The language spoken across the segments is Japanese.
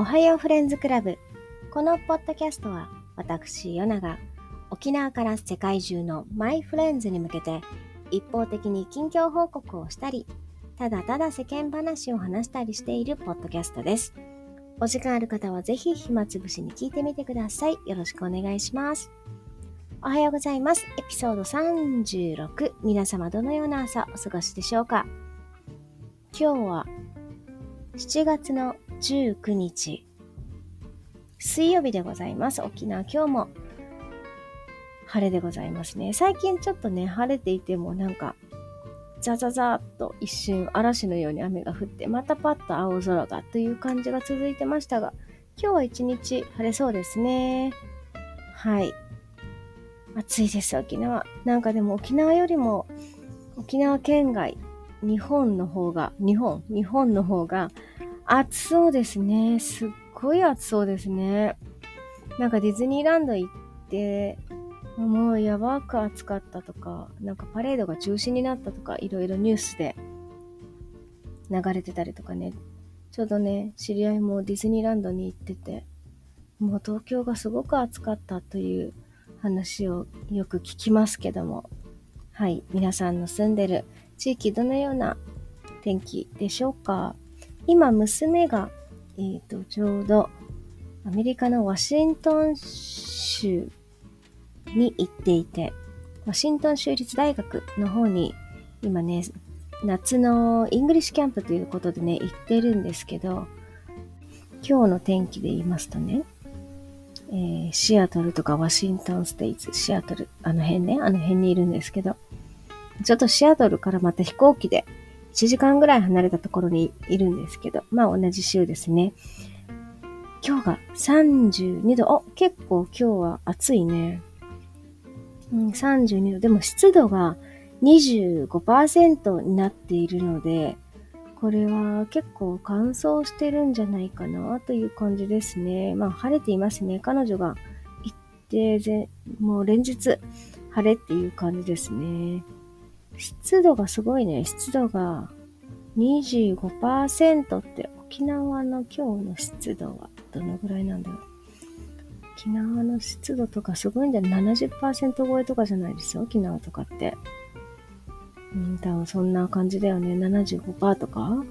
おはようフレンズクラブ。このポッドキャストは私、ヨナが沖縄から世界中のマイフレンズに向けて一方的に近況報告をしたり、ただただ世間話を話したりしているポッドキャストです。お時間ある方はぜひ暇つぶしに聞いてみてください。よろしくお願いします。おはようございます。エピソード36。皆様どのような朝お過ごしでしょうか？今日は7月の19日、水曜日でございます。沖縄今日も晴れでございますね。最近ちょっとね、晴れていてもなんか、ザザザーっと一瞬嵐のように雨が降って、またパッと青空がという感じが続いてましたが、今日は一日晴れそうですね。はい。暑いです、沖縄。なんかでも沖縄よりも、沖縄県外、日本の方が、日本、日本の方が暑そうですね。すっごい暑そうですね。なんかディズニーランド行って、もうやばく暑かったとか、なんかパレードが中止になったとか、いろいろニュースで流れてたりとかね。ちょうどね、知り合いもディズニーランドに行ってて、もう東京がすごく暑かったという話をよく聞きますけども、はい、皆さんの住んでる地域どのような天気でしょうか？今、娘が、えっ、ー、と、ちょうど、アメリカのワシントン州に行っていて、ワシントン州立大学の方に、今ね、夏の English camp ということでね、行ってるんですけど、今日の天気で言いますとね、えー、シアトルとかワシントンステイツ、シアトル、あの辺ね、あの辺にいるんですけど、ちょっとシアトルからまた飛行機で1時間ぐらい離れたところにいるんですけど、まあ同じ州ですね。今日が32度。お、結構今日は暑いね。うん、32度。でも湿度が25%になっているので、これは結構乾燥してるんじゃないかなという感じですね。まあ晴れていますね。彼女が行って、もう連日晴れっていう感じですね。湿度がすごいね。湿度が25%って沖縄の今日の湿度はどのぐらいなんだろう。沖縄の湿度とかすごいんだよ。70%超えとかじゃないですよ。沖縄とかって。うん、多分そんな感じだよね。75%とか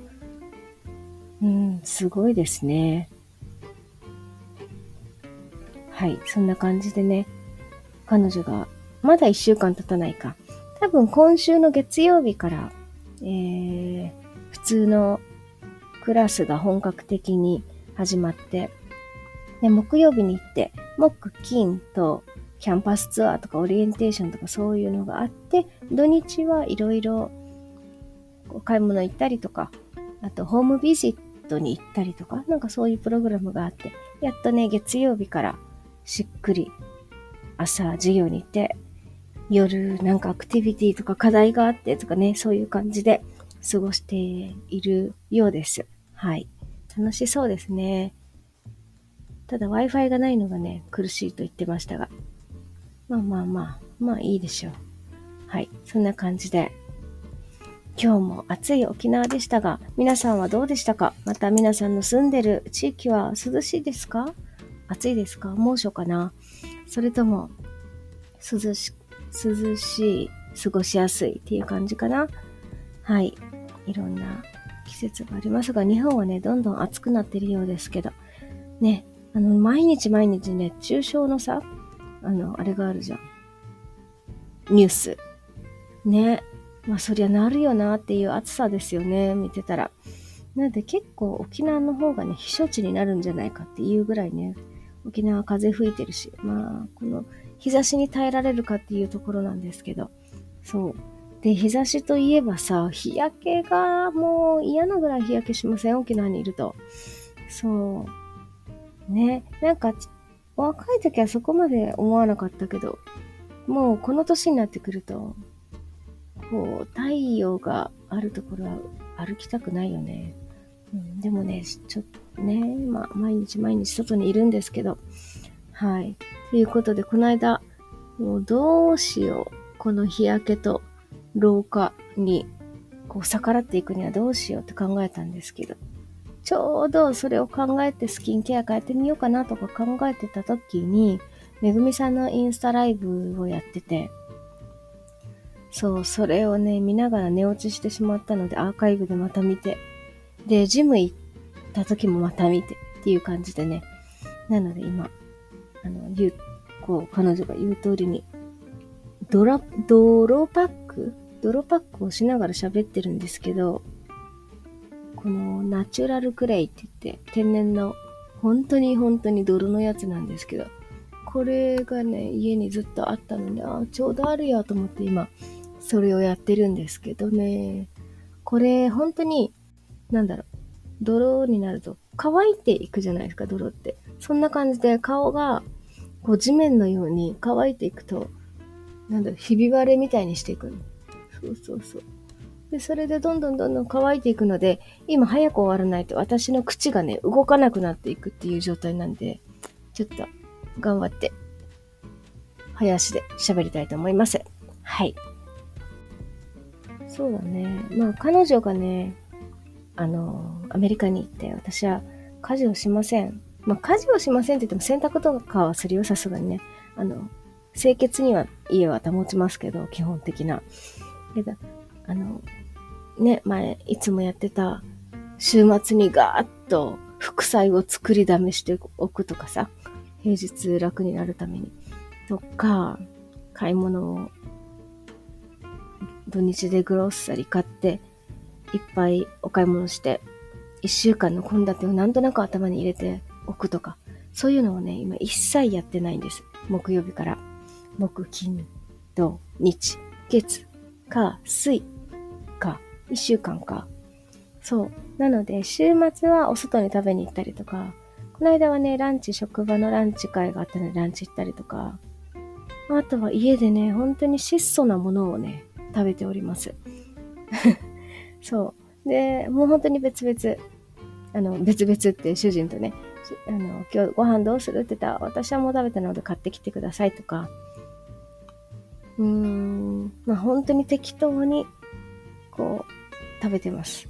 うん、すごいですね。はい、そんな感じでね。彼女が、まだ一週間経たないか。多分今週の月曜日から、えー、普通のクラスが本格的に始まって、で木曜日に行って、木、金とキャンパスツアーとかオリエンテーションとかそういうのがあって、土日はいろいろ買い物行ったりとか、あとホームビジットに行ったりとか、なんかそういうプログラムがあって、やっとね、月曜日からしっくり朝授業に行って、夜なんかアクティビティとか課題があってとかね、そういう感じで過ごしているようです。はい。楽しそうですね。ただ Wi-Fi がないのがね、苦しいと言ってましたが。まあまあまあ、まあいいでしょう。はい。そんな感じで、今日も暑い沖縄でしたが、皆さんはどうでしたか？また皆さんの住んでる地域は涼しいですか？暑いですか？猛暑かな？それとも涼し涼しい、過ごしやすいっていう感じかな。はい。いろんな季節がありますが、日本はね、どんどん暑くなってるようですけど、ね、あの、毎日毎日熱中症のさ、あの、あれがあるじゃん。ニュース。ね。まあ、そりゃなるよなっていう暑さですよね、見てたら。なので結構沖縄の方がね、避暑地になるんじゃないかっていうぐらいね、沖縄風吹いてるし、まあ、この日差しに耐えられるかっていうところなんですけど、そう。で、日差しといえばさ、日焼けがもう嫌なぐらい日焼けしません？沖縄にいると。そう。ね。なんか、若い時はそこまで思わなかったけど、もうこの年になってくると、こう、太陽があるところは歩きたくないよね。うん、でもね、ちょっとね、まあ、毎日毎日外にいるんですけど、はい。ということで、この間、もうどうしよう。この日焼けと老化に、こう逆らっていくにはどうしようって考えたんですけど、ちょうどそれを考えてスキンケア変えてみようかなとか考えてた時に、めぐみさんのインスタライブをやってて、そう、それをね、見ながら寝落ちしてしまったので、アーカイブでまた見て、で、ジム行った時もまた見てっていう感じでね。なので今、あの、言う、こう、彼女が言う通りに、ドラ、泥パック？泥パックをしながら喋ってるんですけど、このナチュラルクレイって言って、天然の、本当に本当に泥のやつなんですけど、これがね、家にずっとあったので、あ、ちょうどあるやと思って今、それをやってるんですけどね。これ、本当に、なんだろう、泥になると乾いていくじゃないですか、泥って。そんな感じで顔が、こう地面のように乾いていくと、なんだろう、ひび割れみたいにしていくの。そうそうそう。で、それでどんどんどんどん乾いていくので、今早く終わらないと私の口がね、動かなくなっていくっていう状態なんで、ちょっと頑張って、早足で喋りたいと思います。はい。そうだね。まあ、彼女がね、あの、アメリカに行って、私は家事をしません。まあ、家事をしませんって言っても洗濯とかはするよ、さすがにね。あの、清潔には家は保ちますけど、基本的な。けど、あの、ね、前、いつもやってた、週末にガーッと副菜を作りだめしておくとかさ、平日楽になるために。とか、買い物を土日でグロッサリ買って、いっぱいお買い物して、一週間の献立をなんとなく頭に入れておくとか、そういうのをね、今一切やってないんです。木曜日から。木、金、土、日、月、火、水、か、一週間か。そう。なので、週末はお外に食べに行ったりとか、この間はね、ランチ、職場のランチ会があったのでランチ行ったりとか、あとは家でね、本当に質素なものをね、食べております。そう。で、もう本当に別々、あの、別々って主人とね、あの、今日ご飯どうするって言ったら、私はもう食べたので買ってきてくださいとか、うーん、まあ本当に適当に、こう、食べてます。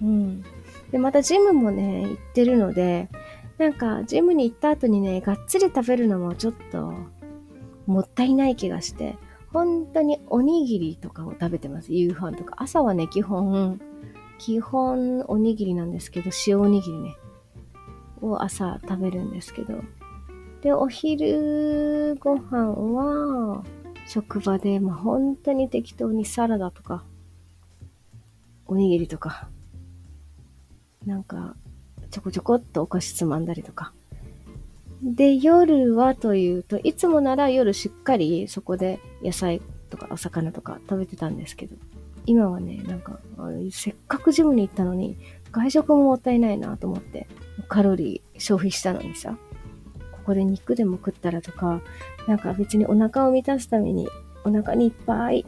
うん。で、またジムもね、行ってるので、なんか、ジムに行った後にね、がっつり食べるのもちょっと、もったいない気がして、本当におにぎりとかを食べてます。夕飯とか。朝はね、基本、基本おにぎりなんですけど、塩おにぎりね。を朝食べるんですけど。で、お昼ご飯は、職場で、まあ、本当に適当にサラダとか、おにぎりとか、なんか、ちょこちょこっとお菓子つまんだりとか。で、夜はというと、いつもなら夜しっかりそこで野菜とかお魚とか食べてたんですけど、今はね、なんか、せっかくジムに行ったのに、外食ももったいないなと思って、カロリー消費したのにさ、ここで肉でも食ったらとか、なんか別にお腹を満たすためにお腹にいっぱい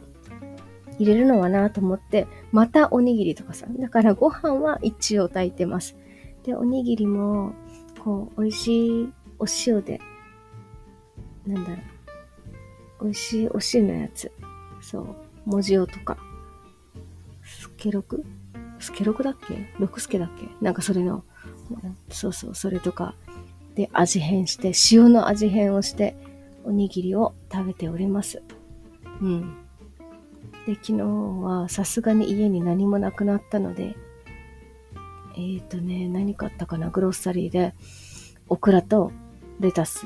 入れるのはなと思って、またおにぎりとかさ、だからご飯は一応炊いてます。で、おにぎりも、こう、美味しいお塩で、なんだろう、美味しいお塩のやつ。そう、文字をとか、スケロク？スケロクだっけ？六助だっけ？なんかそれの、そうそう、それとか。で味変して、塩の味変をして、おにぎりを食べております。うん。で、昨日はさすがに家に何もなくなったので、えっ、ー、とね、何買ったかな？グロッサリーで、オクラとレタス。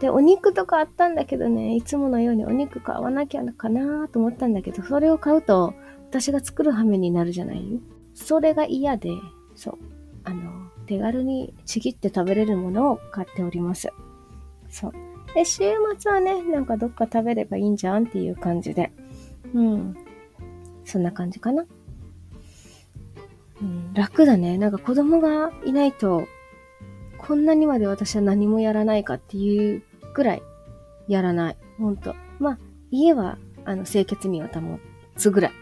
で、お肉とかあったんだけどね、いつものようにお肉買わなきゃかなと思ったんだけど、それを買うと、私が作る羽目になるじゃない？それが嫌で、そう。あの、手軽にちぎって食べれるものを買っております。そう。で、週末はね、なんかどっか食べればいいんじゃんっていう感じで。うん。そんな感じかな。うん、楽だね。なんか子供がいないと、こんなにまで私は何もやらないかっていうくらいやらない。ほんと。まあ、家は、あの、清潔には保つぐらい。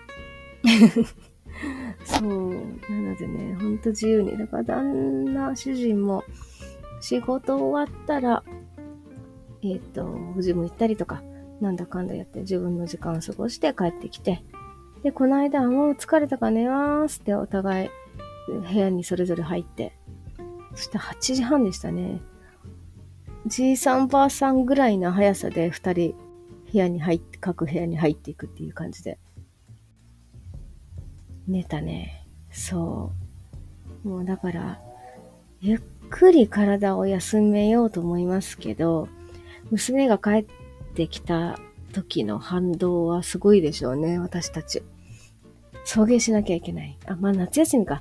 そう。なのでね、ほんと自由に。だから旦那、主人も仕事終わったら、えっ、ー、と、ジム行ったりとか、なんだかんだやって自分の時間を過ごして帰ってきて、で、この間はもう疲れたから寝ますってお互い部屋にそれぞれ入って、そして8時半でしたね。じいさんばあさんぐらいの速さで2人部屋に入って、各部屋に入っていくっていう感じで。寝たね。そう。もうだから、ゆっくり体を休めようと思いますけど、娘が帰ってきた時の反動はすごいでしょうね、私たち。送迎しなきゃいけない。あ、まあ夏休みか。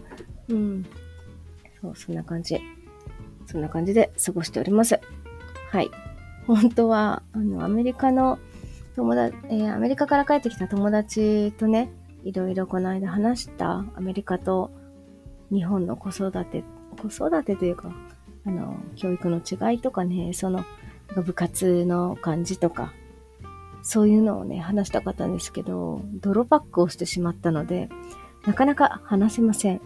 うん。そう、そんな感じ。そんな感じで過ごしております。はい。本当は、あの、アメリカの友達、えー、アメリカから帰ってきた友達とね、いろいろこの間話したアメリカと日本の子育て、子育てというか、あの、教育の違いとかね、その、部活の感じとか、そういうのをね、話したかったんですけど、泥パックをしてしまったので、なかなか話せません。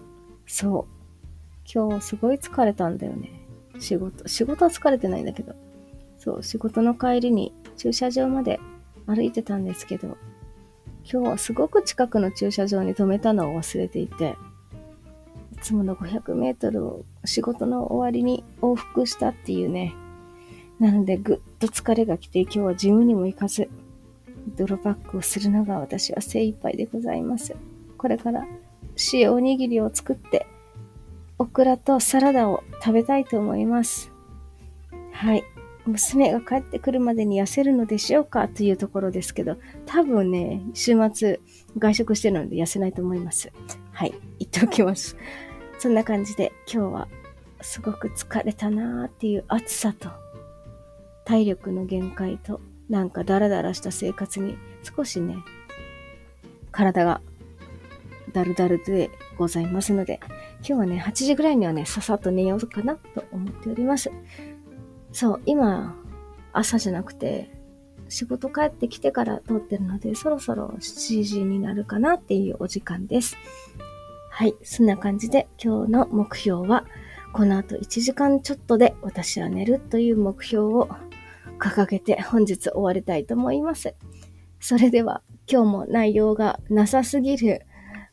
そう。今日すごい疲れたんだよね。仕事、仕事は疲れてないんだけど。そう、仕事の帰りに駐車場まで歩いてたんですけど、今日はすごく近くの駐車場に止めたのを忘れていて、いつもの500メートルを仕事の終わりに往復したっていうね。なのでぐっと疲れが来て今日はジムにも行かず、泥パックをするのが私は精一杯でございます。これから塩おにぎりを作って、オクラとサラダを食べたいと思います。はい。娘が帰ってくるまでに痩せるのでしょうかというところですけど、多分ね、週末外食してるので痩せないと思います。はい、言っておきます。そんな感じで今日はすごく疲れたなーっていう暑さと体力の限界となんかダラダラした生活に少しね、体がダルダルでございますので、今日はね、8時ぐらいにはね、ささっと寝ようかなと思っております。そう、今、朝じゃなくて、仕事帰ってきてから撮ってるので、そろそろ7時になるかなっていうお時間です。はい、そんな感じで今日の目標は、この後1時間ちょっとで私は寝るという目標を掲げて本日終わりたいと思います。それでは今日も内容がなさすぎる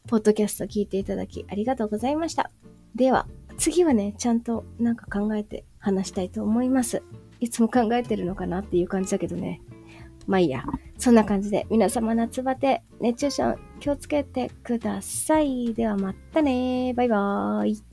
ポッドキャスト聞いていただきありがとうございました。では次はね、ちゃんとなんか考えて話したいと思います。いつも考えてるのかなっていう感じだけどね。まあいいや。そんな感じで皆様夏バテ、熱中症気をつけてください。ではまたねバイバーイ。